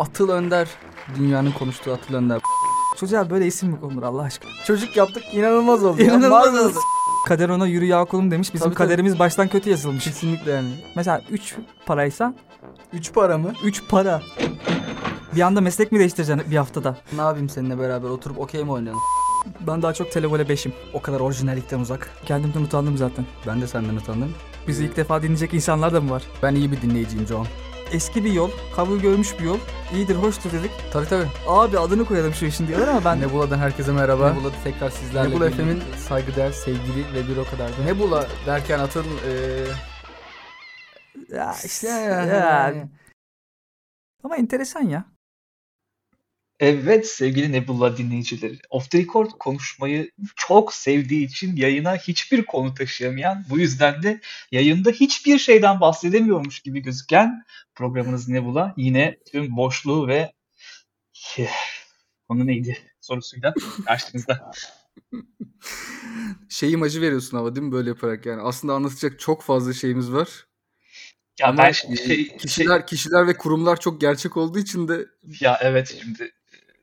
Atıl Önder. Dünyanın konuştuğu Atıl Önder. Çocuğa böyle isim mi konulur Allah aşkına? Çocuk yaptık inanılmaz oldu. İnanılmaz oldu. Kader ona yürü ya kulum demiş. Bizim Tabii, tabii. kaderimiz baştan kötü yazılmış. Kesinlikle yani. Mesela 3 paraysa Üç para mı? 3 para. Bir anda meslek mi değiştireceksin bir haftada? Ne yapayım seninle beraber oturup okey mi oynayalım? Ben daha çok televole 5'im. O kadar orijinallikten uzak. Kendimden utandım zaten. Ben de senden utandım. Bizi ilk defa dinleyecek insanlar da mı var? Ben iyi bir dinleyiciyim John. Eski bir yol, kabul görmüş bir yol. İyidir, hoştur dedik. Tabii tabii. Abi adını koyalım şu işin diyorlar ama ben... Nebula'dan herkese merhaba. Nebula'da tekrar sizlerle Nebula. FM'in saygıdeğer, sevgili ve bir o kadar da. Nebula derken Atıl eee Ya işte ya. yani. Ama enteresan ya. Evet sevgili Nebula dinleyicileri. Off the Record konuşmayı çok sevdiği için yayına hiçbir konu taşıyamayan, bu yüzden de yayında hiçbir şeyden bahsedemiyormuş gibi gözüken programınız Nebula yine tüm boşluğu ve konu neydi sorusuyla karşınızda. şey imajı veriyorsun ama değil mi böyle yaparak yani. Aslında anlatacak çok fazla şeyimiz var. Ya ama ben e, şey, şey, kişiler kişiler ve kurumlar çok gerçek olduğu için de ya evet şimdi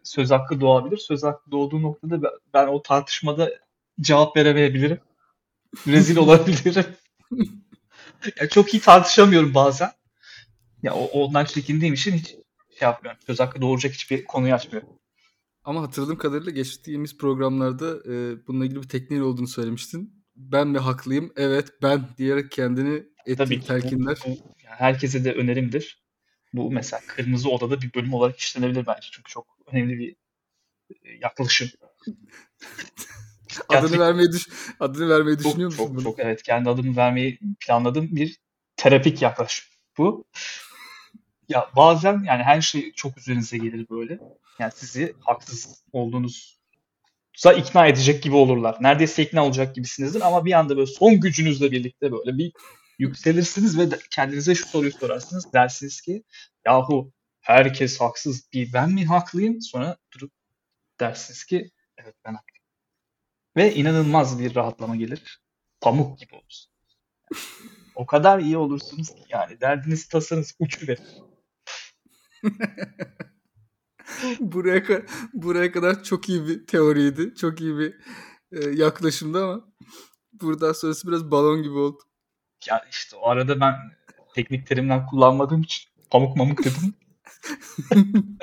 söz hakkı doğabilir. Söz hakkı doğduğu noktada ben, ben o tartışmada cevap veremeyebilirim. Rezil olabilirim. ya çok iyi tartışamıyorum bazen. Ya o, ondan çekindiğim için hiç şey yapmıyorum. Söz hakkı doğuracak hiçbir konuyu açmıyorum. ama hatırladığım kadarıyla geçtiğimiz programlarda e, bununla ilgili bir tekniğin olduğunu söylemiştin. Ben mi haklıyım? Evet ben diyerek kendini ettiğin Tabii ki bu, telkinler. bu yani herkese de önerimdir. Bu mesela Kırmızı Oda'da bir bölüm olarak işlenebilir bence. Çünkü çok önemli bir e, yaklaşım. Adını Gerçekten vermeyi düş adını vermeyi çok düşünüyor musun çok bunu? çok evet kendi adımı vermeyi planladığım bir terapik yaklaşım bu. Ya bazen yani her şey çok üzerinize gelir böyle. Yani sizi haksız olduğunuza ikna edecek gibi olurlar. Neredeyse ikna olacak gibisinizdir ama bir anda böyle son gücünüzle birlikte böyle bir yükselirsiniz ve kendinize şu soruyu sorarsınız. Dersiniz ki yahu herkes haksız bir ben mi haklıyım? Sonra durup dersiniz ki evet ben haklıyım. Ve inanılmaz bir rahatlama gelir. Pamuk gibi olursunuz. O kadar iyi olursunuz ki yani derdiniz tasanız uçuverir. buraya buraya kadar çok iyi bir teoriydi. Çok iyi bir e, yaklaşımdı ama buradan sonrası biraz balon gibi oldu. Ya işte o arada ben teknik terimler kullanmadığım için pamuk mamuk dedim.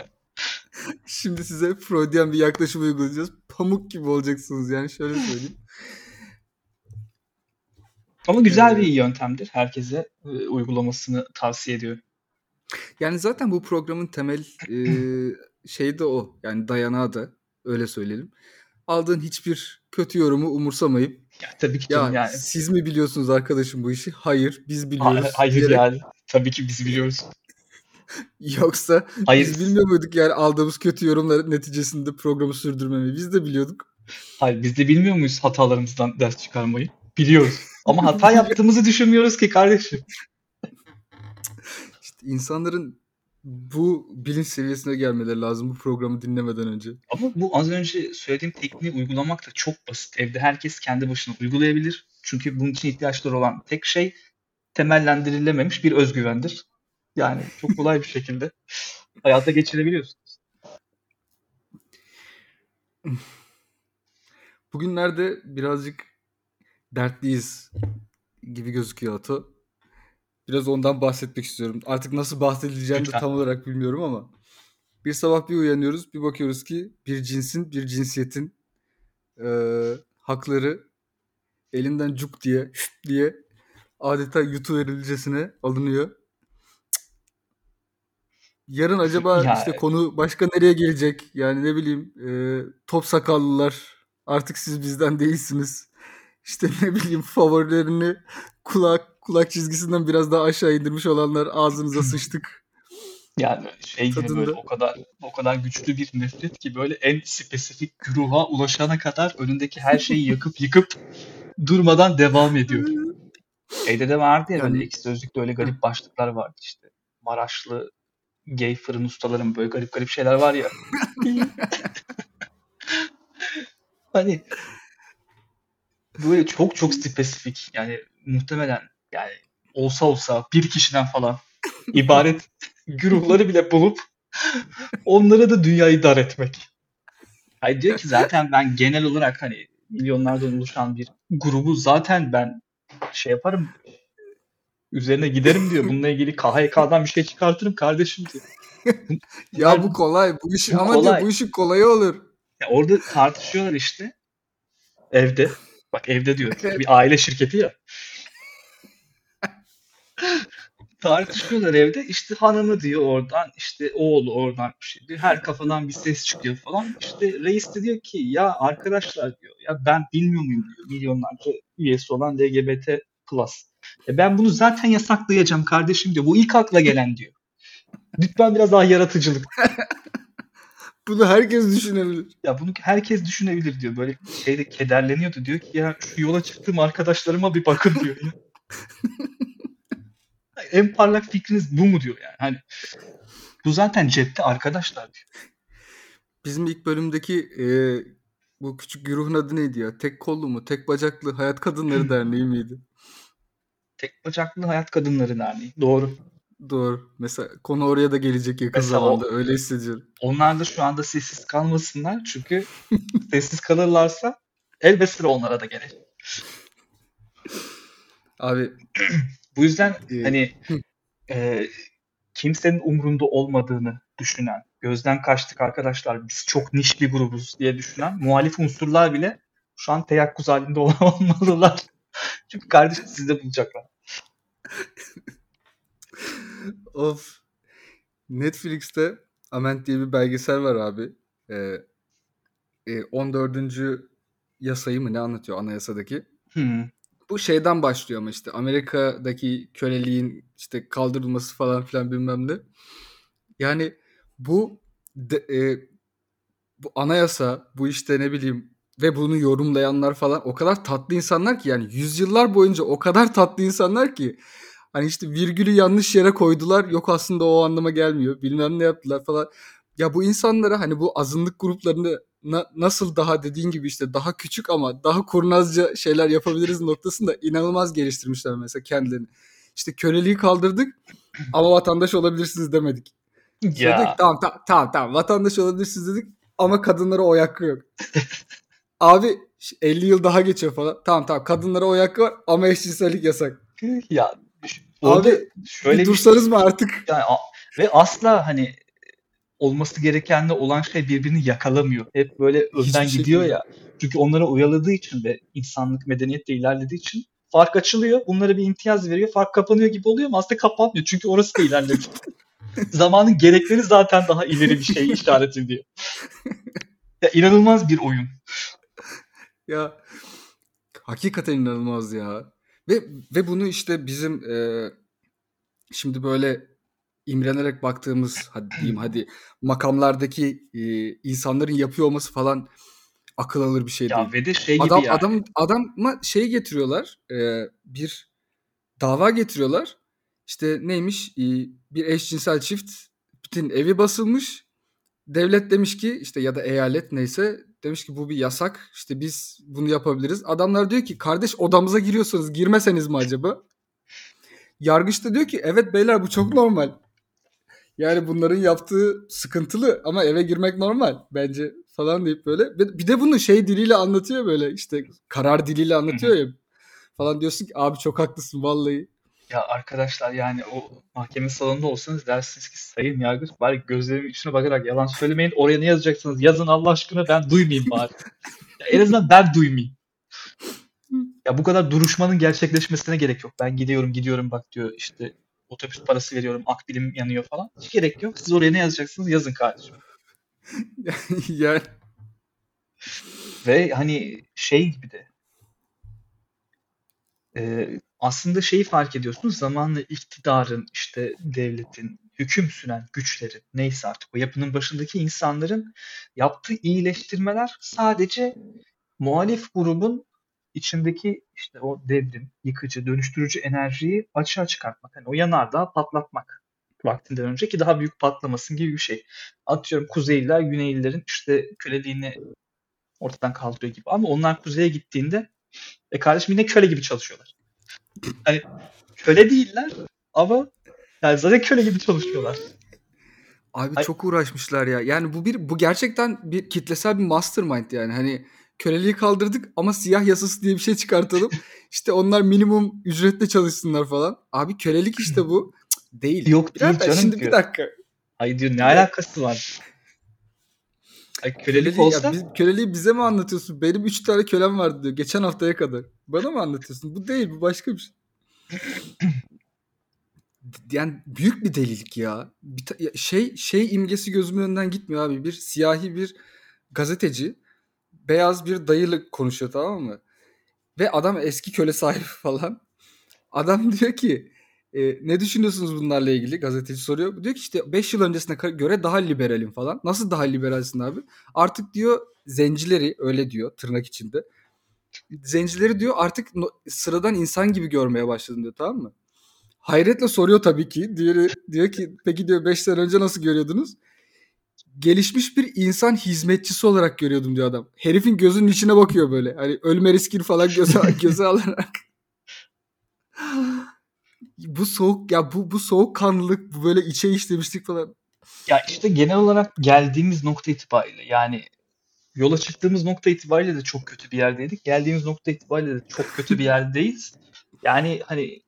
Şimdi size Freudian bir yaklaşım uygulayacağız. Pamuk gibi olacaksınız yani şöyle söyleyeyim. Ama güzel Ee, bir yöntemdir. Herkese e, uygulamasını tavsiye ediyorum. Yani zaten bu programın temel e, şeyi de o. Yani dayanağı da öyle söyleyelim. Aldığın hiçbir kötü yorumu umursamayıp Ya tabii ki ya yani. siz mi biliyorsunuz arkadaşım bu işi? Hayır biz biliyoruz. Hayır diyerek. yani. Tabii ki biz biliyoruz. Yoksa Hayır. biz bilmiyor muyduk yani aldığımız kötü yorumların neticesinde programı sürdürmemeyi? Biz de biliyorduk. Hayır biz de bilmiyor muyuz hatalarımızdan ders çıkarmayı? Biliyoruz. Ama hata yaptığımızı düşünmüyoruz ki kardeşim. İşte insanların bu bilinç seviyesine gelmeleri lazım bu programı dinlemeden önce. Ama bu az önce söylediğim tekniği uygulamak da çok basit. Evde herkes kendi başına uygulayabilir. Çünkü bunun için ihtiyaçları olan tek şey temellendirilememiş bir özgüvendir. Yani çok kolay bir şekilde hayata geçirebiliyorsunuz. Bugünlerde birazcık dertliyiz gibi gözüküyor Ato. Biraz ondan bahsetmek istiyorum. Artık nasıl bahsedileceğini de tam olarak bilmiyorum ama. Bir sabah bir uyanıyoruz, bir bakıyoruz ki bir cinsin, bir cinsiyetin eee, hakları elinden cuk diye, diye adeta yutuverilcesine alınıyor. Yarın acaba Ya işte konu başka nereye gelecek? Yani ne bileyim eee, top sakallılar artık siz bizden değilsiniz. İşte ne bileyim favorilerini kulak kulak çizgisinden biraz daha aşağı indirmiş olanlar ağzınıza sıçtık. yani şey gibi böyle Tadında. o kadar o kadar güçlü bir nefret ki böyle en spesifik güruha ulaşana kadar önündeki her şeyi yakıp yıkıp durmadan devam ediyor. Şeyde de vardı ya böyle Yani ekşi sözlükte öyle garip başlıklar vardı işte. Maraşlı gay fırın ustaların böyle garip garip şeyler var ya. Hani böyle çok çok spesifik yani muhtemelen yani olsa olsa bir kişiden falan ibaret güruhları bile bulup Onlara da dünyayı dar etmek. Hayır diyor ki zaten ben genel olarak hani milyonlardan oluşan bir grubu zaten ben şey yaparım üzerine giderim diyor. Bununla ilgili KHK'dan bir şey çıkartırım kardeşim diyor. Ya bu kolay. Bu iş Bu ama kolay. diyor bu işin kolayı olur. Ya orada tartışıyorlar işte. Evde. Bak evde diyor. Bir aile şirketi ya. tartışıyorlar evde. İşte hanımı diyor oradan, işte oğlu oradan bir şey diyor. Her kafadan bir ses çıkıyor falan. İşte reis de diyor ki ya arkadaşlar diyor ya ben bilmiyor muyum diyor. Milyonlarca üyesi olan LGBT plus. E ben bunu zaten yasaklayacağım kardeşim diyor. Bu ilk akla gelen diyor. Lütfen biraz daha yaratıcılık. Bunu herkes düşünebilir. Ya bunu herkes düşünebilir diyor. Böyle şeyde kederleniyordu. Diyor ki ya şu yola çıktığım arkadaşlarıma bir bakın diyor. Ya. en parlak fikriniz bu mu diyor yani. Hani bu zaten cepte arkadaşlar diyor. Bizim ilk bölümdeki e, bu küçük güruhun adı neydi ya? Tek kollu mu? Tek bacaklı Hayat Kadınları Derneği miydi? Tek bacaklı hayat kadınları derneği. Doğru. Doğru. Mesela konu oraya da gelecek yakın Mesela o- zamanda. Öyle hissediyorum. Onlar da şu anda sessiz kalmasınlar. Çünkü sessiz kalırlarsa elbet sıra onlara da gelir. Abi Bu yüzden e, hani e, kimsenin umrunda olmadığını düşünen, gözden kaçtık arkadaşlar biz çok niş bir grubuz diye düşünen muhalif unsurlar bile şu an teyakkuz halinde olmalılar. Çünkü kardeşim sizi de bulacaklar. of. Netflix'te Ament diye bir belgesel var abi. E, e, 14. yasayı mı ne anlatıyor anayasadaki? Hmm. Bu şeyden başlıyor ama işte Amerika'daki köleliğin işte kaldırılması falan filan bilmem ne. Yani bu de, e, bu anayasa, bu işte ne bileyim ve bunu yorumlayanlar falan o kadar tatlı insanlar ki yani yüzyıllar boyunca o kadar tatlı insanlar ki hani işte virgülü yanlış yere koydular. Yok aslında o anlama gelmiyor. Bilmem ne yaptılar falan. Ya bu insanlara hani bu azınlık gruplarını na- nasıl daha dediğin gibi işte daha küçük ama daha kurnazca şeyler yapabiliriz noktasında inanılmaz geliştirmişler mesela kendilerini. İşte köleliği kaldırdık ama vatandaş olabilirsiniz demedik. Dedik Ya tamam tamam tamam tamam vatandaş olabilirsiniz dedik ama kadınlara oy hakkı yok. Abi 50 yıl daha geçiyor falan. Tamam tamam kadınlara oy hakkı var ama eşcinsellik yasak. ya orada Abi şöyle bir bir dursanız mı artık? yani ve asla hani olması gerekenle olan şey birbirini yakalamıyor. Hep böyle önden Hiçbir gidiyor şekilde. ya. Çünkü onlara uyaladığı için ve insanlık medeniyet de ilerlediği için fark açılıyor. Bunlara bir imtiyaz veriyor. Fark kapanıyor gibi oluyor ama aslında kapanmıyor. Çünkü orası da ilerledi. Zamanın gerekleri zaten daha ileri bir şey işaret ediyor. Ya inanılmaz bir oyun. Ya hakikaten inanılmaz ya. Ve ve bunu işte bizim e, şimdi böyle imrenerek baktığımız hadi diyeyim hadi makamlardaki e, insanların yapıyor olması falan akıl alır bir şey değil. Ya ve de şey gibi Adam yani. adam adama şey getiriyorlar. e, bir dava getiriyorlar. İşte neymiş? E, bir eşcinsel çift bütün evi basılmış. Devlet demiş ki işte ya da eyalet neyse demiş ki bu bir yasak. İşte biz bunu yapabiliriz. Adamlar diyor ki kardeş odamıza giriyorsunuz. Girmeseniz mi acaba? Yargıç da diyor ki evet beyler bu çok normal. Yani bunların yaptığı sıkıntılı ama eve girmek normal bence falan deyip böyle. Bir de bunu şey diliyle anlatıyor böyle işte karar diliyle anlatıyor ya. Falan diyorsun ki abi çok haklısın vallahi. Ya arkadaşlar yani o mahkeme salonunda olsanız dersiniz ki sayın yargıç bari gözlerimin içine bakarak yalan söylemeyin. Oraya ne yazacaksınız? Yazın Allah aşkına ben duymayayım bari. Ya en azından ben duymayayım. Ya bu kadar duruşmanın gerçekleşmesine gerek yok. Ben gidiyorum gidiyorum bak diyor işte otobüs parası veriyorum akbilim yanıyor falan. Hiç gerek yok. Siz oraya ne yazacaksınız yazın kardeşim. yani Ve hani şey gibi de e, aslında şeyi fark ediyorsunuz zamanla iktidarın işte devletin hüküm süren güçlerin neyse artık o yapının başındaki insanların yaptığı iyileştirmeler sadece muhalif grubun içindeki işte o devrim, yıkıcı, dönüştürücü enerjiyi açığa çıkartmak. Hani o yanardağı patlatmak vaktinden önce ki daha büyük patlamasın gibi bir şey. Atıyorum Kuzeyliler Güneylilerin işte köleliğini ortadan kaldırıyor gibi. Ama onlar kuzeye gittiğinde e kardeşim yine köle gibi çalışıyorlar. Hani köle değiller ama yani zaten köle gibi çalışıyorlar. Abi Ay- çok uğraşmışlar ya. Yani bu bir bu gerçekten bir kitlesel bir mastermind yani. Hani köleliği kaldırdık ama siyah yasası diye bir şey çıkartalım. İşte onlar minimum ücretle çalışsınlar falan. Abi kölelik işte bu. Cık, değil. Yok değil Birader, canım şimdi diyor. bir dakika. Ay diyor ne alakası var? Ay kölelik Köleliği, olsa ya biz- köleliği bize mi anlatıyorsun? Benim 3 tane kölem vardı diyor. Geçen haftaya kadar. Bana mı anlatıyorsun? Bu değil. Bu başka bir şey. yani büyük bir delilik ya. Bir ta- şey şey imgesi gözümün önünden gitmiyor abi. Bir siyahi bir gazeteci beyaz bir dayıyla konuşuyor tamam mı? Ve adam eski köle sahibi falan. Adam diyor ki e, ne düşünüyorsunuz bunlarla ilgili? Gazeteci soruyor. Diyor ki işte 5 yıl öncesine göre daha liberalim falan. Nasıl daha liberalsin abi? Artık diyor zencileri öyle diyor tırnak içinde. Zencileri diyor artık sıradan insan gibi görmeye başladım diyor tamam mı? Hayretle soruyor tabii ki. Diğeri diyor ki peki diyor 5 sene önce nasıl görüyordunuz? Gelişmiş bir insan hizmetçisi olarak görüyordum diyor adam. Herifin gözünün içine bakıyor böyle. Hani ölme riskini falan göze, göze alarak. bu soğuk ya bu bu soğukkanlılık bu böyle içe işlemişlik falan. ya işte genel olarak geldiğimiz nokta itibariyle yani yola çıktığımız nokta itibariyle de çok kötü bir yerdeydik. Geldiğimiz nokta itibariyle de çok kötü bir yerdeyiz. Yani hani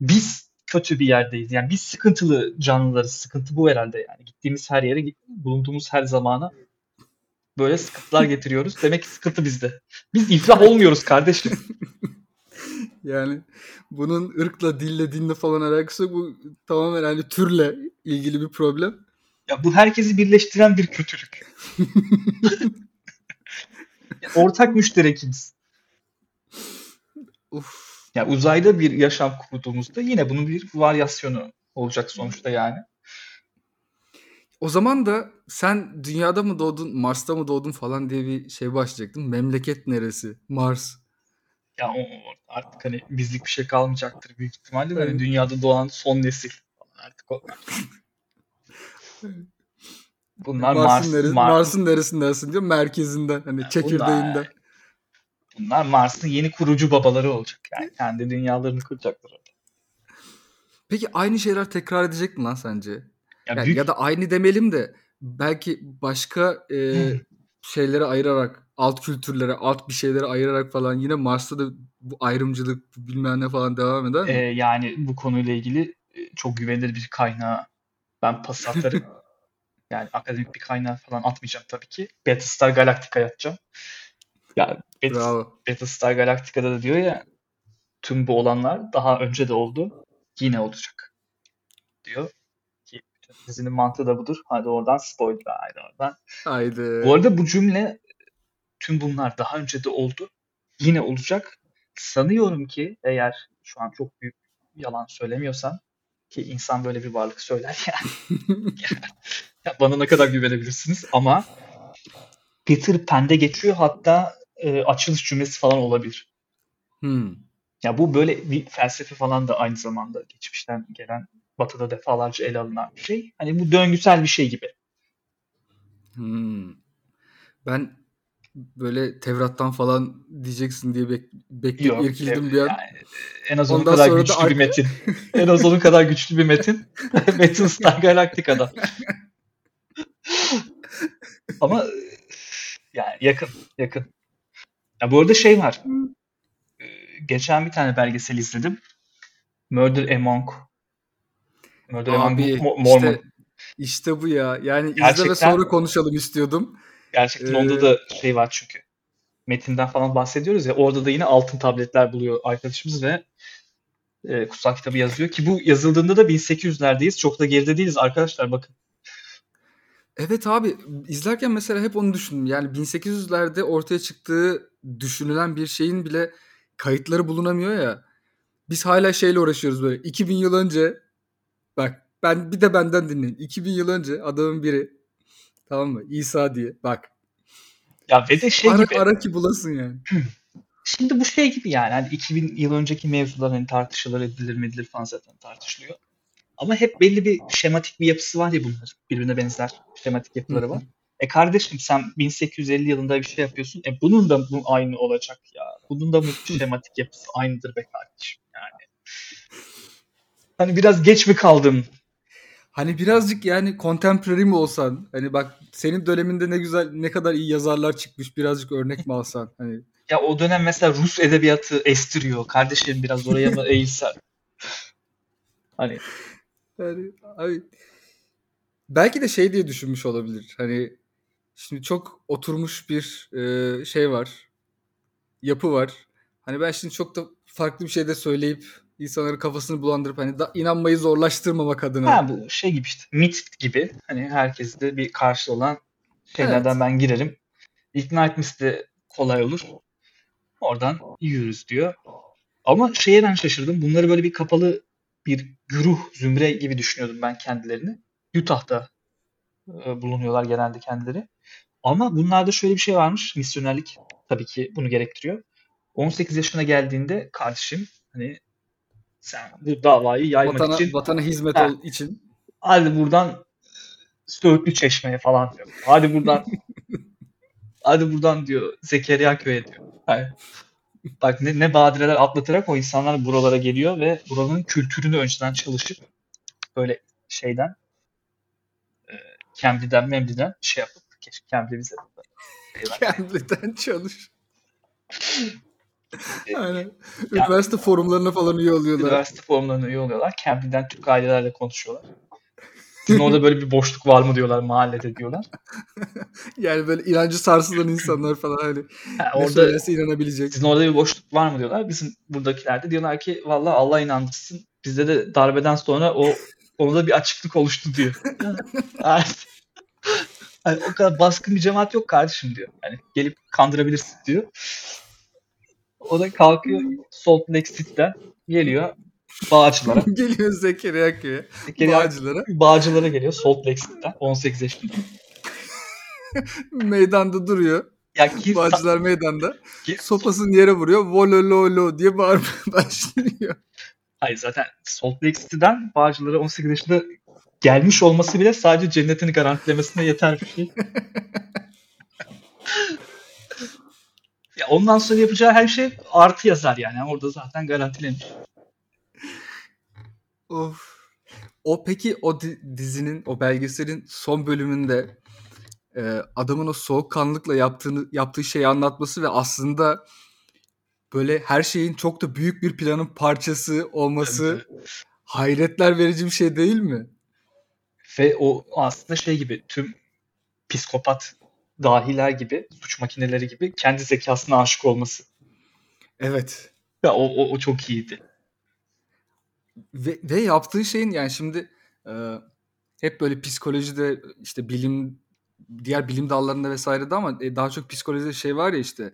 biz kötü bir yerdeyiz. Yani biz sıkıntılı canlılarız. Sıkıntı bu herhalde yani. Gittiğimiz her yere, bulunduğumuz her zamana böyle sıkıntılar getiriyoruz. Demek ki sıkıntı bizde. Biz iflah olmuyoruz kardeşim. Yani bunun ırkla, dille, dinle falan alakası. Bu tamamen hani türle ilgili bir problem. Ya bu herkesi birleştiren bir kötülük. Ortak müşterekimiz. Uf. Ya uzayda bir yaşam kurduğumuzda yine bunun bir varyasyonu olacak sonuçta yani. O zaman da sen dünyada mı doğdun, Mars'ta mı doğdun falan diye bir şey başlayacaktın. Memleket neresi? Mars. Ya o, artık hani bizlik bir şey kalmayacaktır büyük ihtimalle. Hani dünyada doğan son nesil. Artık o. Bunlar Mars'ın, Mars, neresi, Mar- Mars'ın neresindensin diyor. Merkezinden. Hani çekirdeğinden. bunlar, bunlar Mars'ın yeni kurucu babaları olacak. Yani kendi dünyalarını kuracaklar. Peki aynı şeyler tekrar edecek mi lan sence? Ya Yani büyük ya da aynı demeyelim de belki başka e, şeylere ayırarak, alt kültürlere, alt bir şeylere ayırarak falan yine Mars'ta da bu ayrımcılık bilmem ne falan devam eder mi? Ee, yani bu konuyla ilgili e, çok güvenilir bir kaynağı ben pas atarım. yani akademik bir kaynağı falan atmayacağım tabii ki. Battlestar Galactica'ya atacağım. Ya. Battlestar Galactica'da da diyor ya tüm bu olanlar daha önce de oldu. Yine olacak. Diyor ki dizinin mantığı da budur. Hadi oradan spoiler. Hadi oradan. Haydi. Bu arada bu cümle tüm bunlar daha önce de oldu. Yine olacak. Sanıyorum ki eğer şu an çok büyük yalan söylemiyorsam ki insan böyle bir varlık söyler yani. Ya bana ne kadar güvenebilirsiniz ama Peter Pan'de geçiyor hatta e, açılış cümlesi falan olabilir. Hmm. Ya bu böyle bir felsefe falan da aynı zamanda geçmişten gelen batıda defalarca ele alınan bir şey. Hani bu döngüsel bir şey gibi. Hmm. Ben böyle Tevrat'tan falan diyeceksin diye bek bekleyip Yok, irkildim bir an. yani en az onun Ondan kadar da güçlü bir metin. en az onun kadar güçlü bir metin. Battlestar Galactica'da. Ama yani yakın, yakın. Ya bu arada şey var. Ee, Geçen bir tane belgesel izledim. Murder Among Murder Among Abi Mo- Mormon. işte işte bu ya. Yani izle ve Gerçekten- sonra konuşalım istiyordum. Gerçekten Ee, onda da şey var çünkü. Metinden falan bahsediyoruz ya. Orada da yine altın tabletler buluyor arkadaşımız ve e, kutsal kitabı yazıyor ki bu yazıldığında da 1800'lerdeyiz. Çok da geride değiliz arkadaşlar bakın. Evet abi izlerken mesela hep onu düşündüm. Yani 1800'lerde ortaya çıktığı düşünülen bir şeyin bile kayıtları bulunamıyor ya. Biz hala şeyle uğraşıyoruz böyle. 2000 yıl önce bak ben bir de benden dinleyin. 2000 yıl önce adamın biri tamam mı? İsa diye. Bak. Ya ve de şey ara, gibi. ara ki bulasın yani. Şimdi bu şey gibi yani hani 2000 yıl önceki mevzular hani tartışılır edilir mi edilir falan zaten tartışılıyor. Ama hep belli bir şematik bir yapısı var ya bunların. Birbirine benzer şematik yapıları var. E kardeşim sen 1850 yılında bir şey yapıyorsun. E bunun da bu aynı olacak ya. Bunun da mı şematik yapısı aynıdır be kardeşim yani. Hani biraz geç mi kaldım? Hani birazcık yani contemporary mi olsan? Hani bak senin döneminde ne güzel ne kadar iyi yazarlar çıkmış. Birazcık örnek mi alsan? Hani Ya o dönem mesela Rus edebiyatı estiriyor. Kardeşim biraz oraya mı eğilsen? Hani Yani abi belki de şey diye düşünmüş olabilir. Hani şimdi çok oturmuş bir e, şey var. Yapı var. Hani ben şimdi çok da farklı bir şey de söyleyip insanların kafasını bulandırıp hani da inanmayı zorlaştırmamak adına. ha bu şey gibi işte mit gibi hani herkeste bir karşı olan şeylerden Evet. ben girerim. İkna etmesi de kolay olur. Oradan yürürüz diyor. Ama şeye ben şaşırdım. Bunları böyle bir kapalı bir güruh, zümre gibi düşünüyordum ben kendilerini. Utah'ta e, bulunuyorlar genelde kendileri. Ama bunlarda şöyle bir şey varmış. Misyonerlik tabii ki bunu gerektiriyor. 18 yaşına geldiğinde kardeşim hani sen bu davayı yaymak Vatana, için vatana hizmet Ha. ol için. hadi buradan Söğütlü Çeşme'ye falan diyor. Hadi buradan hadi buradan diyor Zekeriya Köy'e diyor. Yani, bak ne, ne badireler atlatarak o insanlar buralara geliyor ve buranın kültürünü önceden çalışıp böyle şeyden e, Cambly'den Memli'den şey yapıp keşke Cambly bize Kendiden çalış. E, Aynen. Üniversite forumlarına falan üye oluyorlar. üniversite forumlarına üye oluyorlar. Cambly'den Türk ailelerle konuşuyorlar. Sizin orada böyle bir boşluk var mı diyorlar mahallede diyorlar. Yani böyle inancı sarsılan insanlar falan hani Ha, ne orada söylese inanabilecek. Sizin orada bir boşluk var mı diyorlar. Bizim buradakiler de diyorlar ki vallahi Allah inandırsın. Bizde de darbeden sonra o konuda bir açıklık oluştu diyor. Yani, o kadar baskın bir cemaat yok kardeşim diyor. Yani gelip kandırabilirsin diyor. O da kalkıyor Salt Lake City'den geliyor Bağcılar'a. Geliyor Zekeriya Köy'e. Zekeriya Bağcılara. Bağcılar'a geliyor Salt Lake City'den 18 yaşında. Meydanda duruyor. Ya ki, Bağcılar meydanda. ki Sopasını yere vuruyor. Volololo diye bağırmaya başlıyor. Hayır zaten Salt Lake City'den Bağcılar'a 18 yaşında gelmiş olması bile sadece cennetini garantilemesine yeter bir şey. Ya ondan sonra yapacağı her şey artı yazar yani. Orada zaten garantilemiş. Of. O peki o di- dizinin, o belgeselin son bölümünde e, adamın o soğukkanlılıkla yaptığını yaptığı şeyi anlatması ve aslında böyle her şeyin çok da büyük bir planın parçası olması hayretler verici bir şey değil mi? Ve o aslında şey gibi tüm psikopat dahiler gibi, suç makineleri gibi kendi zekasına aşık olması. Evet. Ya o, o, o çok iyiydi. Ve, ve yaptığı şeyin yani şimdi e, hep böyle psikolojide işte bilim diğer bilim dallarında vesairede ama e, daha çok psikolojide şey var ya işte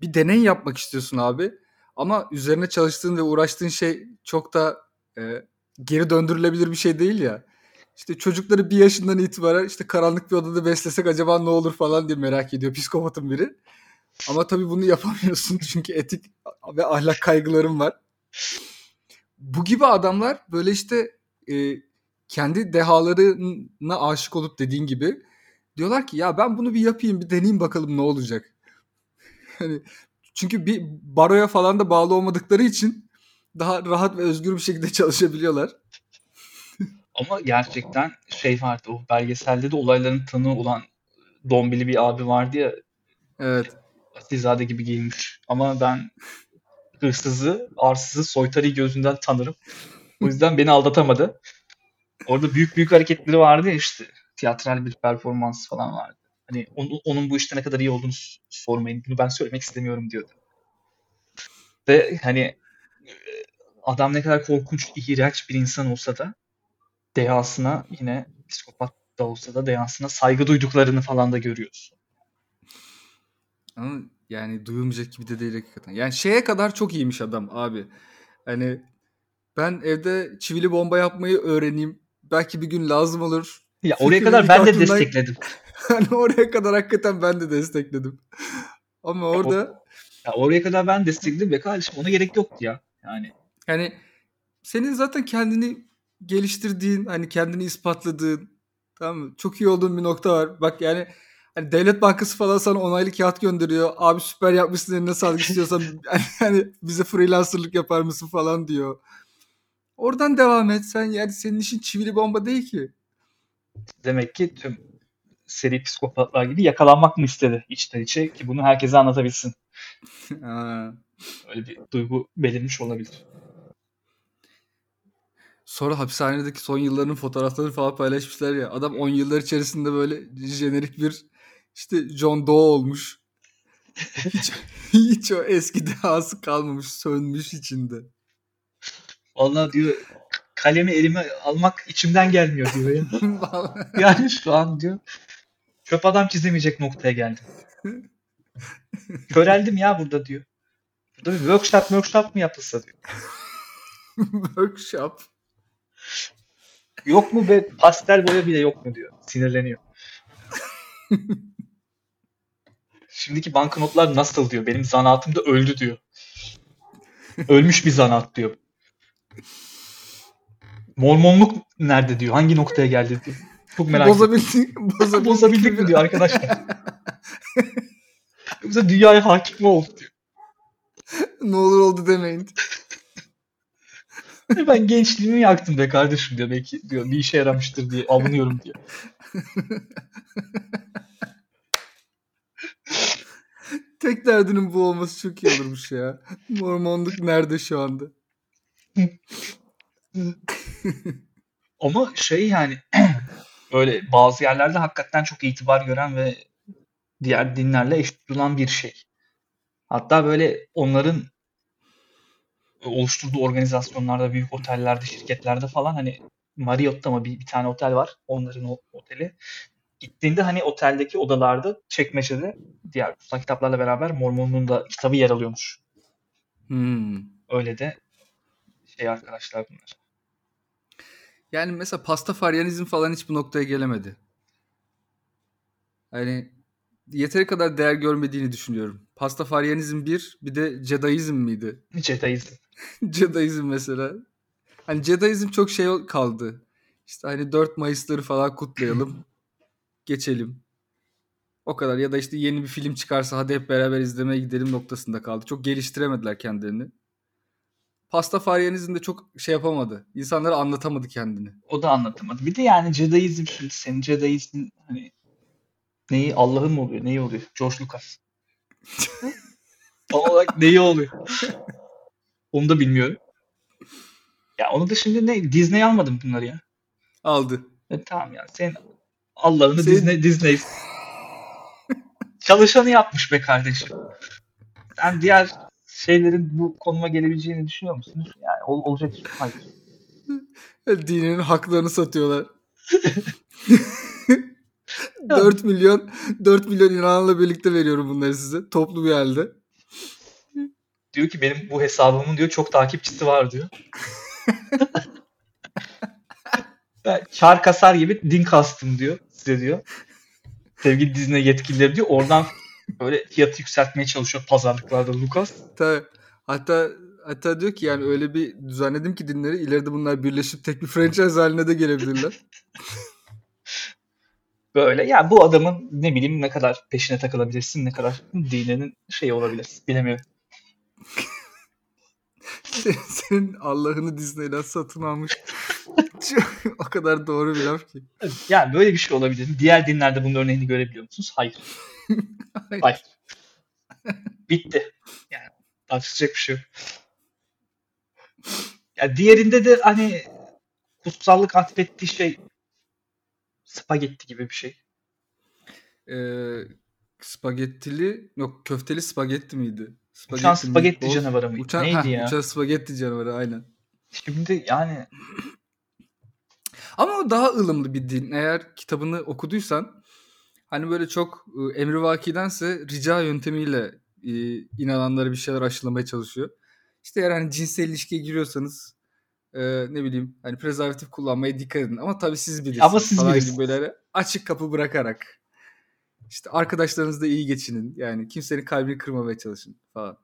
bir deney yapmak istiyorsun abi ama üzerine çalıştığın ve uğraştığın şey çok da e, geri döndürülebilir bir şey değil ya. İşte çocukları bir yaşından itibaren işte karanlık bir odada beslesek acaba ne olur falan diye merak ediyor psikopatın biri. Ama tabii bunu yapamıyorsun çünkü etik ve ahlak kaygılarım var. Bu gibi adamlar böyle işte e, kendi dehalarına aşık olup dediğin gibi diyorlar ki ya ben bunu bir yapayım bir deneyeyim bakalım ne olacak. Hani çünkü bir baroya falan da bağlı olmadıkları için daha rahat ve özgür bir şekilde çalışabiliyorlar. Ama gerçekten şey vardı o belgeselde de olayların tanığı olan dombili bir abi vardı ya Evet. Asilzade gibi giyinmiş. Ama ben hırsızı, arsızı, soytarıyı gözünden tanırım. O yüzden beni aldatamadı. Orada büyük büyük hareketleri vardı ya işte. Tiyatral bir performans falan vardı. Hani onun, onun bu işte ne kadar iyi olduğunu sormayın. Bunu ben söylemek istemiyorum diyordu. Ve hani e, adam ne kadar korkunç, iğrenç bir insan olsa da dehasına yine psikopat da olsa da dehasına saygı duyduklarını falan da görüyorsun. Ama yani duyulmayacak gibi de değil hakikaten. Yani şeye kadar çok iyiymiş adam abi. Hani ben evde çivili bomba yapmayı öğreneyim. Belki bir gün lazım olur. Ya oraya Fikri kadar ben de aklımdan- destekledim. Hani oraya kadar hakikaten ben de destekledim. Ama orada Ya oraya kadar ben destekledim ve kardeşim ona gerek yoktu ya. Yani hani senin zaten kendini geliştirdiğin, hani kendini ispatladığın, tamam mı? Çok iyi olduğun bir nokta var. Bak yani hani devlet bankası falan sana onaylı kağıt gönderiyor. Abi süper yapmışsın eline sağlık istiyorsan hani bize freelancerlık yapar mısın falan diyor. Oradan devam et. Sen yani senin işin çivili bomba değil ki. Demek ki tüm seri psikopatlar gibi yakalanmak mı istedi içten içe ki bunu herkese anlatabilsin. Öyle bir duygu belirmiş olabilir. Sonra hapishanedeki son yıllarının fotoğraflarını falan paylaşmışlar ya. Adam 10 yıllar içerisinde böyle jenerik bir işte John Doe olmuş. Hiç, hiç o eski dehası kalmamış, sönmüş içinde. Vallahi diyor kalemi elime almak içimden gelmiyor diyor ya. Yani şu an diyor çöp adam çizemeyecek noktaya geldim. Köreldim ya burada diyor. Burada bir workshop workshop mı yapılsa diyor. Workshop. Yok mu be pastel boya bile yok mu diyor. Sinirleniyor. Şimdiki banknotlar nasıl diyor. Benim zanaatım da öldü diyor. Ölmüş bir zanaat diyor. Mormonluk nerede diyor. Hangi noktaya geldi diyor. Çok merak ediyorum. Bozabildik, bozabildik, Bozabildik mi diyor arkadaşlar. Yoksa dünyaya hakim mi oldu diyor. ne olur oldu demeyin. Ben gençliğimi yaktım be kardeşim diyor. Belki diyor bir işe yaramıştır diye avunuyorum diyor. Tek derdinin bu olması çok iyi olurmuş ya. Mormonluk nerede şu anda? Ama şey yani böyle bazı yerlerde hakikaten çok itibar gören ve diğer dinlerle eş tutulan bir şey. Hatta böyle onların oluşturduğu organizasyonlarda, büyük otellerde, şirketlerde falan hani Marriott'ta mı bir, bir tane otel var. Onların o oteli. Gittiğinde hani oteldeki odalarda çekmecede diğer kutsal kitaplarla beraber Mormon'un da kitabı yer alıyormuş. Hmm. Öyle de şey arkadaşlar bunlar. Yani mesela pastafaryanizm falan hiç bu noktaya gelemedi. Hani yeteri kadar değer görmediğini düşünüyorum. Pastafaryanizm bir, bir de Jediizm miydi? Jediizm. Jediizm mesela. Hani Jediizm çok şey kaldı. İşte hani 4 Mayıs'ları falan kutlayalım. geçelim. O kadar. Ya da işte yeni bir film çıkarsa hadi hep beraber izlemeye gidelim noktasında kaldı. Çok geliştiremediler kendilerini. Pastafaryanizm de çok şey yapamadı. İnsanlara anlatamadı kendini. O da anlatamadı. Bir de yani Jediizm şimdi senin Jediizmin hani neyi Allah'ın mı oluyor? Neyi oluyor? George Lucas. Tam olarak neyi oluyor? Onu da bilmiyorum. Ya onu da şimdi ne Disney almadım bunları ya. Aldı. E, tamam ya sen Allah'ını Senin- Disney Disney çalışanı yapmış be kardeşim. Sen diğer şeylerin bu konuma gelebileceğini düşünüyor musun? Yani ol- olacak? Hayır. Dininin haklarını satıyorlar. 4 milyon 4 milyon inananla birlikte veriyorum bunları size. Toplu bir halde. Diyor ki benim bu hesabımın diyor çok takipçisi var diyor. kar kasar gibi din kastım diyor size diyor. Sevgili Disney yetkilileri diyor. Oradan böyle fiyatı yükseltmeye çalışıyor pazarlıklarda Lucas. Tabii. Hatta hatta diyor ki yani öyle bir düzenledim ki dinleri ileride bunlar birleşip tek bir franchise haline de gelebilirler. Böyle yani bu adamın ne bileyim ne kadar peşine takılabilirsin ne kadar dininin şeyi olabilir. Bilemiyorum. Senin, Allah'ını Disney'den satın almış. O kadar doğru bir laf ki. Yani böyle bir şey olabilir. Diğer dinlerde bunun örneğini görebiliyor musunuz? Hayır. Hayır. Hayır. Bitti. Yani tartışacak bir şey yok. Ya diğerinde de hani kutsallık atfettiği şey spagetti gibi bir şey. Ee, spagettili yok köfteli spagetti miydi? Uçan spagetti meatballs. canavarı mıydı? Uçan, Neydi heh, ya? Uçan spagetti canavarı aynen. Şimdi yani Ama o daha ılımlı bir din. Eğer kitabını okuduysan hani böyle çok e, emrivakidense rica yöntemiyle e, inananlara bir şeyler aşılamaya çalışıyor. İşte eğer hani cinsel ilişkiye giriyorsanız e, ne bileyim hani prezervatif kullanmaya dikkat edin. Ama tabii siz bilirsiniz. Ama siz bilirsiniz. böyle açık kapı bırakarak. İşte arkadaşlarınızla iyi geçinin. Yani kimsenin kalbini kırmamaya çalışın falan.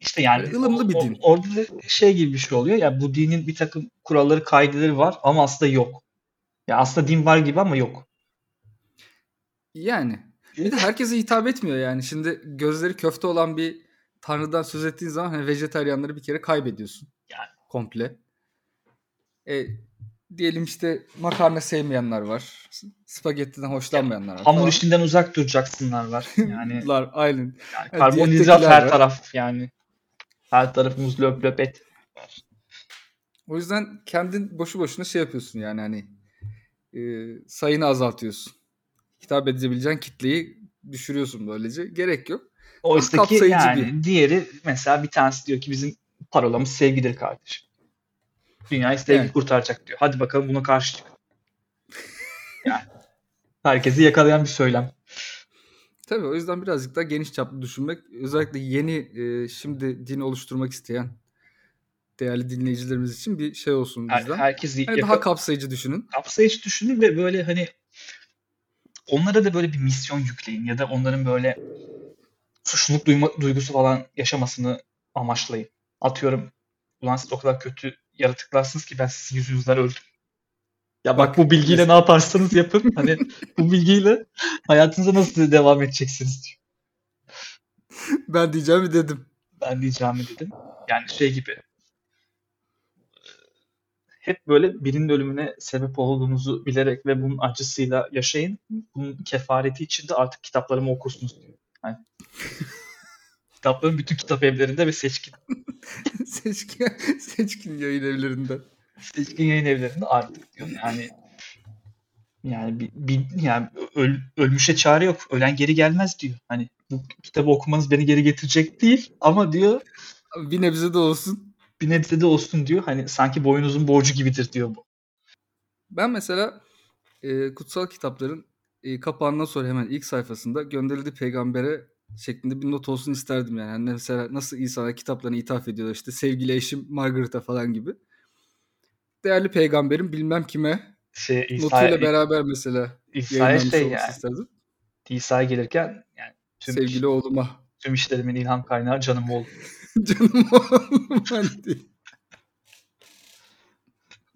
işte yani Böyle ılımlı bir o- o- din. orada da şey gibi bir şey oluyor. Ya bu dinin bir takım kuralları, kaideleri var ama aslında yok. Ya aslında din var gibi ama yok. Yani. Bir de herkese hitap etmiyor yani. Şimdi gözleri köfte olan bir tanrıdan söz ettiğin zaman hani vejetaryenleri bir kere kaybediyorsun. Komple. E, diyelim işte makarna sevmeyenler var. Spagettiden hoşlanmayanlar var. Hamur falan. işinden uzak duracaksınlar var. Yani, Lar, aynen. yani karbonhidrat her var. taraf yani. Her tarafımız löp löp et. O yüzden kendin boşu boşuna şey yapıyorsun yani hani e, sayını azaltıyorsun. Hitap edebileceğin kitleyi düşürüyorsun böylece. Gerek yok. Oysa ki yani diğeri mesela bir tanesi diyor ki bizim parolamız sevgidir kardeşim. Dünyayı sevgi Yani. kurtaracak diyor. Hadi bakalım buna karşı çık. yani herkesi yakalayan bir söylem. Tabii o yüzden birazcık daha geniş çaplı düşünmek. Özellikle yeni e, şimdi din oluşturmak isteyen değerli dinleyicilerimiz için bir şey olsun Her, bizden. herkesi Yani yaka- daha kapsayıcı düşünün. kapsayıcı düşünün ve böyle hani onlara da böyle bir misyon yükleyin ya da onların böyle suçluluk duyma, duygusu falan yaşamasını amaçlayın. Atıyorum ulan siz o kadar kötü yaratıklarsınız ki ben sizin yüzünüzden öldüm. Ya bak, Bak, bu bilgiyle mes- ne yaparsanız yapın. Hani bu bilgiyle hayatınıza nasıl devam edeceksiniz diyor. Ben diyeceğimi dedim. Ben diyeceğimi dedim. Yani şey gibi. Hep böyle birinin ölümüne sebep olduğunuzu bilerek ve bunun acısıyla yaşayın. Bunun kefareti için de artık kitaplarımı okursunuz diyor. Hani kitapların bütün kitap evlerinde ve seçkin seçkin, seçkin yayın evlerinden. seçkin yayın evlerinde artık diyor. Yani yani bir, bir- yani öl- ölmüşe çare yok. Ölen geri gelmez diyor. Hani bu kitabı okumanız beni geri getirecek değil ama diyor Bir nebze de olsun. bir nebze de olsun diyor. Hani sanki boynunuzun borcu gibidir diyor bu. Ben mesela e, kutsal kitapların e, kapağından sonra hemen ilk sayfasında gönderildi peygambere şeklinde bir not olsun isterdim yani. Hani mesela nasıl insanlar kitaplarına ithaf ediyorlar işte sevgili eşim Margaret'a falan gibi. Değerli peygamberim bilmem kime Şey İsa, notuyla beraber mesela İsa'ya yayınlanmış şey yani isterdim. İsa'ya gelirken yani tüm, Sevgili oğluma. tüm işlerimin ilham kaynağı canım oğlum. Canım oğlum hadi.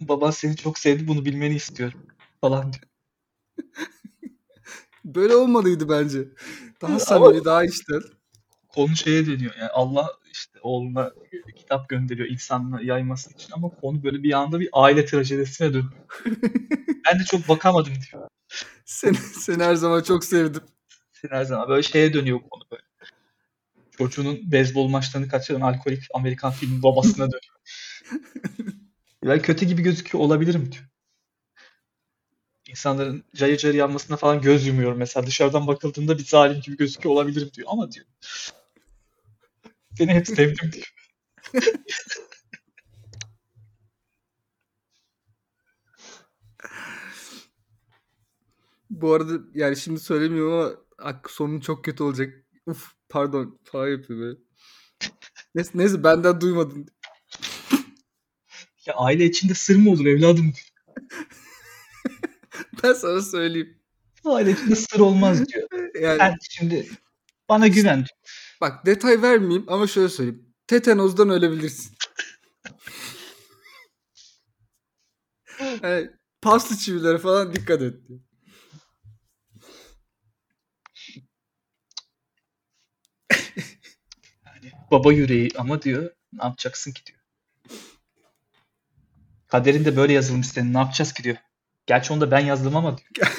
Baban seni çok sevdi bunu bilmeni istiyorum falan diyor. Böyle olmalıydı bence. Daha samimi, daha içten. Konu şeye dönüyor yani Allah işte oğluna kitap gönderiyor insanla yayması için ama konu böyle bir anda bir aile trajedisine dönüyor. ben de çok bakamadım diyor. Seni, seni her zaman çok sevdim. Sen her zaman böyle şeye dönüyor konu böyle. Çocuğunun beyzbol maçlarını kaçıran alkolik Amerikan filmi babasına dönüyor. Ben kötü gibi gözüküyor olabilirim diyor. İnsanların cayır cayır yanmasına falan göz yumuyorum. Mesela dışarıdan bakıldığında bir zalim gibi gözüküyor olabilirim diyor. Ama diyor. Seni hep sevdim diyor. Bu arada yani şimdi söylemiyorum ama ak- sonun çok kötü olacak. Uf pardon falan yapıyor böyle. Neyse, neyse benden duymadın. Ya aile içinde sır mı olur evladım. Ben sana söyleyeyim. Aile içinde sır olmaz diyor. Yani Sen şimdi bana güven diyor. bak detay vermeyeyim ama şöyle söyleyeyim. Tetanozdan ölebilirsin. Yani paslı çivilere falan dikkat et diyor. Yani baba yüreği ama diyor ne yapacaksın ki diyor. Kaderin de böyle yazılmış senin ne yapacağız ki diyor. Gerçi onu da ben yazdım ama diyor.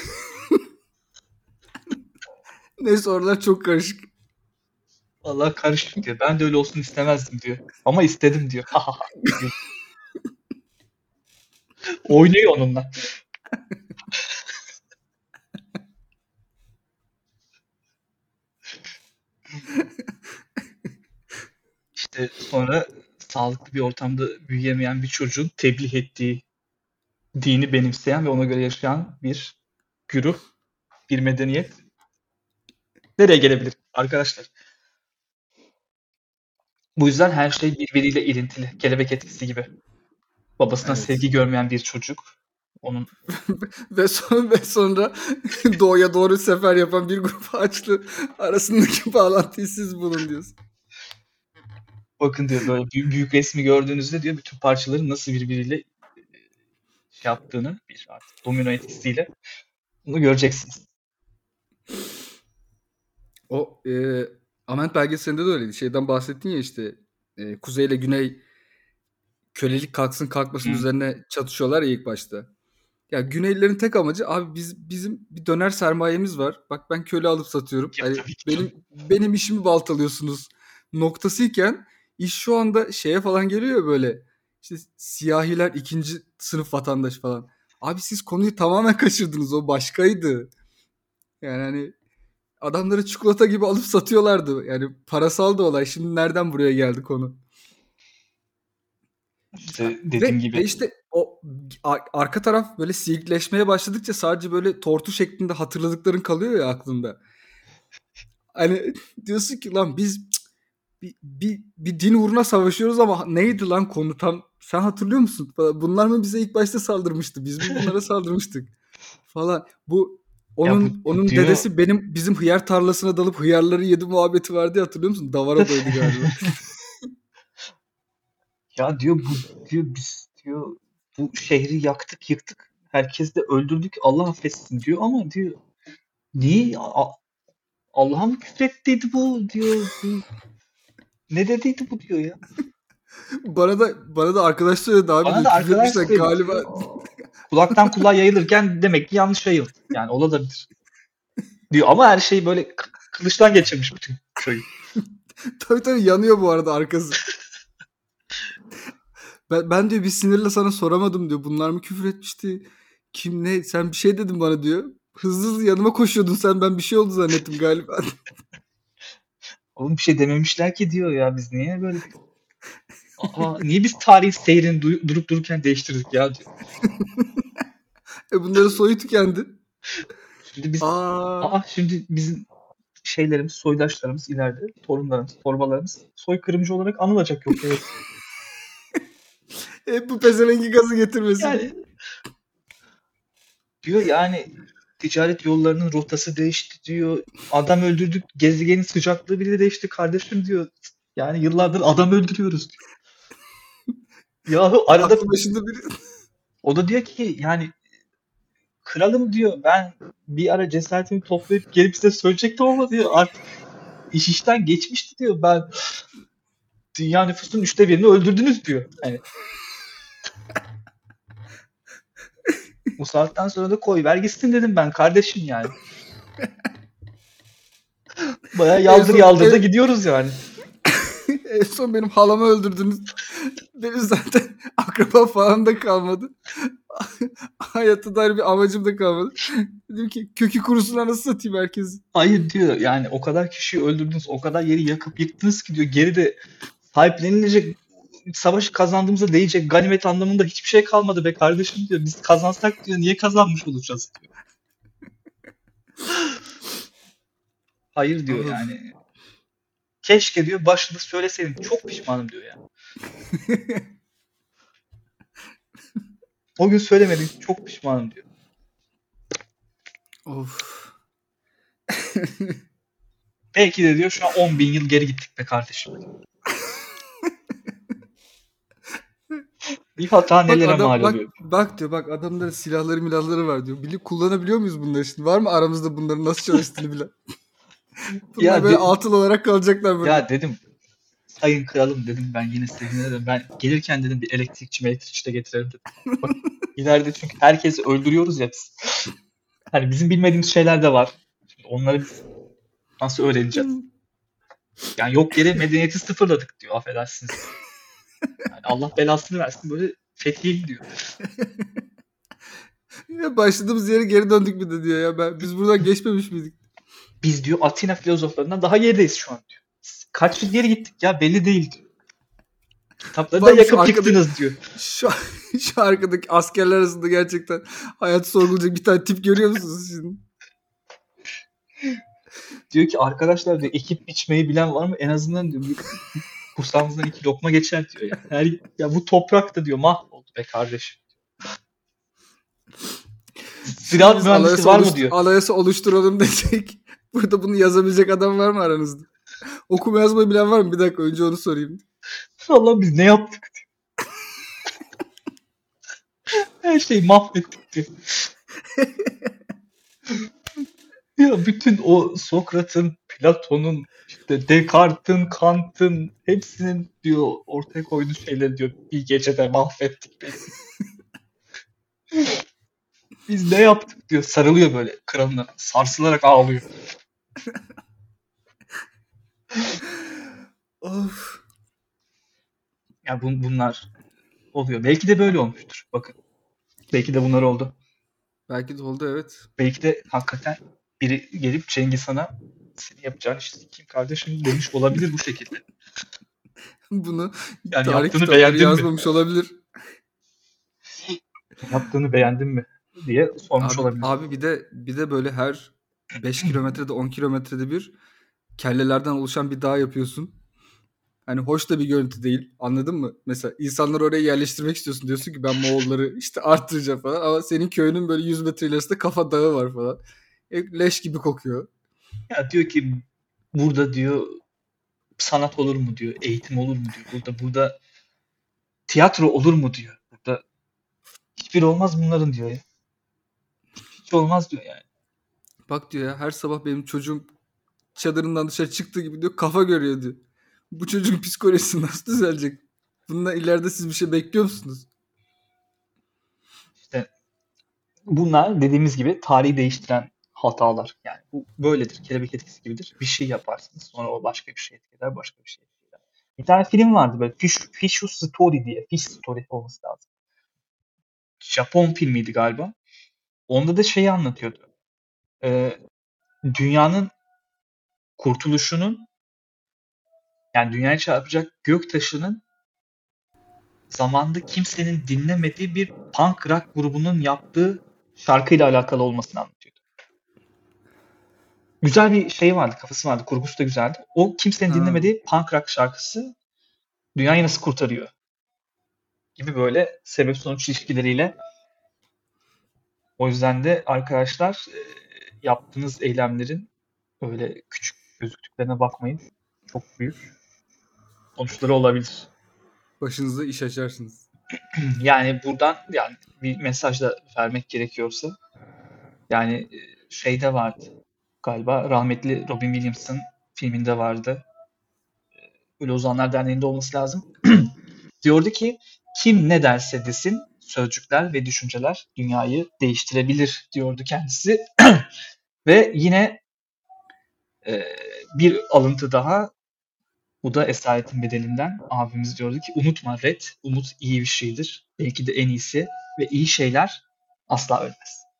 Neyse oralar çok karışık. Vallahi karışık diyor. Ben de öyle olsun istemezdim diyor. Ama istedim diyor. diyor. Oynuyor onunla. İşte sonra sağlıklı bir ortamda büyüyemeyen bir çocuğun tebliğ ettiği dini benimseyen ve ona göre yaşayan bir güruh, bir medeniyet nereye gelebilir arkadaşlar? Bu yüzden her şey birbiriyle ilintili. Kelebek etkisi gibi. Babasından Evet. sevgi görmeyen bir çocuk. Onun Ve, son, ve sonra doğuya doğru sefer yapan bir grup ağaçlı arasındaki bağlantıyı siz bulun diyorsun. bakın diyor böyle büyük, büyük resmi gördüğünüzde diyor bütün parçaların nasıl birbiriyle yaptığını bir artık domino etkisiyle bunu göreceksiniz. O e, Ament belgeselinde de öyleydi. Şeyden bahsettin ya işte e, kuzey ile güney kölelik kalksın kalkmasın Hı. üzerine çatışıyorlar ya ilk başta. Ya Güneylilerin tek amacı abi biz bizim bir döner sermayemiz var. Bak ben köle alıp satıyorum. Ya Hani ki benim benim işimi baltalıyorsunuz noktasıyken iş şu anda şeye falan geliyor böyle. İşte siyahiler ikinci sınıf vatandaş falan. Abi siz konuyu tamamen kaçırdınız. O başkaydı. Yani hani adamları çikolata gibi alıp satıyorlardı. Yani parasal da olay. Şimdi nereden buraya geldi konu? İşte dediğim Ve, gibi ve işte o arka taraf böyle silikleşmeye başladıkça sadece böyle tortu şeklinde hatırladıkların kalıyor ya aklında. Hani diyorsun ki lan biz bir, bir, bir din uğruna savaşıyoruz ama neydi lan konu tam sen hatırlıyor musun? Bunlar mı bize ilk başta saldırmıştı? Biz mi bunlara saldırmıştık? Falan. Bu onun bu onun diyor- dedesi benim bizim hıyar tarlasına dalıp hıyarları yedi muhabbeti vardı ya hatırlıyor musun? Davara doydu galiba. ya diyor bu diyor biz diyor bu şehri yaktık yıktık. Herkes de öldürdük. Allah affetsin diyor ama diyor niye Allah'a mı küfrettiydi bu diyor. Bu- Ne dediydi bu diyor ya. Bana da bana da arkadaş söyledi abi. Bana da arkadaş söyledi. galiba Kulaktan kulağa yayılırken demek ki yanlış yayıldı. Yani olabilir. Diyor ama her şey böyle kılıçtan geçirmiş bütün köyü. Tabii tabii yanıyor bu arada arkası. ben, ben diyor bir sinirle sana soramadım diyor. Bunlar mı küfür etmişti? Kim ne? Sen bir şey dedin bana diyor. Hızlı hızlı yanıma koşuyordun sen. Ben bir şey oldu zannettim galiba. Oğlum bir şey dememişler ki diyor ya biz niye böyle Aa, niye biz tarihin seyrini du- durup dururken değiştirdik ya diyor. e bunların soyu tükendi. Şimdi biz Aa, aa şimdi bizim şeylerimiz, soydaşlarımız ileride, torunlarımız, torbalarımız soykırımcı olarak anılacak yok evet. hep bu pezevengi gazı getirmesin. Yani diyor yani ticaret yollarının rotası değişti diyor. Adam öldürdük. Gezegenin sıcaklığı bile değişti kardeşim diyor. Yani yıllardır adam öldürüyoruz diyor. Yahu arada Aklı başında biri. o da diyor ki yani kralım diyor ben bir ara cesaretimi toplayıp gelip size söyleyecektim ama diyor artık iş işten geçmişti diyor. Ben dünya nüfusunun üçte birini öldürdünüz diyor. Hani bu saatten sonra da koy ver gitsin dedim ben kardeşim yani. Baya yaldır yaldır da gidiyoruz yani. en son benim halamı öldürdünüz. Benim zaten akraba falan da kalmadı. Hayata dair bir amacım da kalmadı. Dedim ki kökü kurusun anasını satayım herkesi. Hayır diyor yani o kadar kişiyi öldürdünüz, o kadar yeri yakıp yıktınız ki diyor geride sahiplenilecek savaşı kazandığımıza değecek ganimet anlamında hiçbir şey kalmadı be kardeşim diyor. Biz kazansak diyor niye kazanmış olacağız diyor. Hayır diyor yani. Keşke diyor başında söyleseydim. Çok pişmanım diyor ya. O gün söylemedim. Çok pişmanım diyor. Of. Belki de diyor şu an 10 bin yıl geri gittik be kardeşim. Bir hata Bak, nelere adam, mal bak, oluyor. bak diyor bak adamların silahları milahları var diyor. Bilip kullanabiliyor muyuz bunları şimdi? Var mı aramızda bunların nasıl çalıştığını bilen? Bunlar Ya böyle de- altın olarak kalacaklar böyle. Ya dedim sayın kralım dedim ben yine size dedim. Ben gelirken dedim bir elektrikçi elektrikçi de getirelim dedim. Bak, ileride çünkü herkesi öldürüyoruz ya biz. Hani bizim bilmediğimiz şeyler de var. Şimdi onları biz nasıl öğreneceğiz? Yani yok yere medeniyeti sıfırladık diyor affedersiniz. Yani Allah belasını versin böyle fethiye gidiyor. Ya başladığımız yere geri döndük bir de diyor ya. Ben, biz buradan geçmemiş miydik? Biz diyor Atina filozoflarından daha gerideyiz şu an diyor. Kaç yıl geri gittik ya belli değil diyor. Kitapları da Bak şu yakıp yıktınız diyor. Şu, şu arkadaki askerler arasında gerçekten hayatı sorgulayacak bir tane tip görüyor musunuz şimdi? Diyor ki arkadaşlar diyor ekip biçmeyi bilen var mı? En azından diyor kursağımızdan iki lokma geçer diyor. Yani. Her, ya bu toprak da diyor mahvoldu be kardeşim. Ziraat mühendisi var mı diyor. Anayasa oluşturalım desek. Burada bunu yazabilecek adam var mı aranızda? Okuma yazmayı bilen var mı? Bir dakika önce onu sorayım. Allah biz ne yaptık. Her şeyi mahvettik diyor. Ya bütün o Sokrat'ın, Platon'un, işte Descartes'in, Kant'ın hepsinin diyor ortaya koyduğu şeyleri diyor bir gecede mahvettik biz. Biz ne yaptık diyor. Sarılıyor böyle kralına. Sarsılarak ağlıyor. Of. Ya bun- bunlar oluyor. Belki de böyle olmuştur. Bakın. Belki de bunlar oldu. Belki de oldu evet. Belki de hakikaten biri gelip Cengiz Han'a seni yapacağın işte kim kardeşim demiş olabilir bu şekilde. Bunu Yani tarih yaptığını kitapları beğendin mi? yazmamış olabilir. Yaptığını beğendin mi diye sormuş Abi, olabilir. abi bir de bir de böyle her 5 kilometrede 10 kilometrede bir kellelerden oluşan bir dağ yapıyorsun. Hani hoş da bir görüntü değil. Anladın mı? Mesela insanları oraya yerleştirmek istiyorsun. Diyorsun ki ben Moğolları işte arttıracağım falan. Ama senin köyünün böyle 100 metre ilerisinde kafa dağı var falan. E, leş gibi kokuyor. Ya diyor ki burada diyor sanat olur mu diyor, eğitim olur mu diyor. Burada burada tiyatro olur mu diyor. Burada hiçbir olmaz bunların diyor ya. Hiç olmaz diyor yani. Bak diyor ya her sabah benim çocuğum çadırından dışarı çıktığı gibi diyor kafa görüyor diyor. Bu çocuğun psikolojisi nasıl düzelecek? Bundan ileride siz bir şey bekliyor musunuz? İşte bunlar dediğimiz gibi tarihi değiştiren hatalar. Yani bu böyledir. Kelebek etkisi gibidir. Bir şey yaparsınız. Sonra o başka bir şey etkiler. Başka bir şey etkiler. Bir tane film vardı böyle. Fish, Fish Story diye. Fish Story olması lazım. Japon filmiydi galiba. Onda da şeyi anlatıyordu. Ee, dünyanın kurtuluşunun yani dünyaya çarpacak gök taşının zamanda kimsenin dinlemediği bir punk rock grubunun yaptığı şarkıyla alakalı olmasını anlatıyordu. Güzel bir şey vardı, kafası vardı, kurgusu da güzeldi. O kimsenin Ha. dinlemediği punk rock şarkısı dünyayı nasıl kurtarıyor gibi böyle sebep sonuç ilişkileriyle. O yüzden de arkadaşlar e, yaptığınız eylemlerin öyle küçük gözüktüklerine bakmayın. Çok büyük sonuçları olabilir. Başınıza iş açarsınız. Yani buradan yani bir mesaj da vermek gerekiyorsa yani e, şeyde vardı galiba rahmetli Robin Williams'ın filminde vardı. E, Ölü Ozanlar Derneği'nde olması lazım. Diyordu ki kim ne derse desin sözcükler ve düşünceler dünyayı değiştirebilir diyordu kendisi. ve yine e, bir alıntı daha bu da Esaretin Bedelinden abimiz diyordu ki unutma Red, umut iyi bir şeydir. Belki de en iyisi ve iyi şeyler asla ölmez.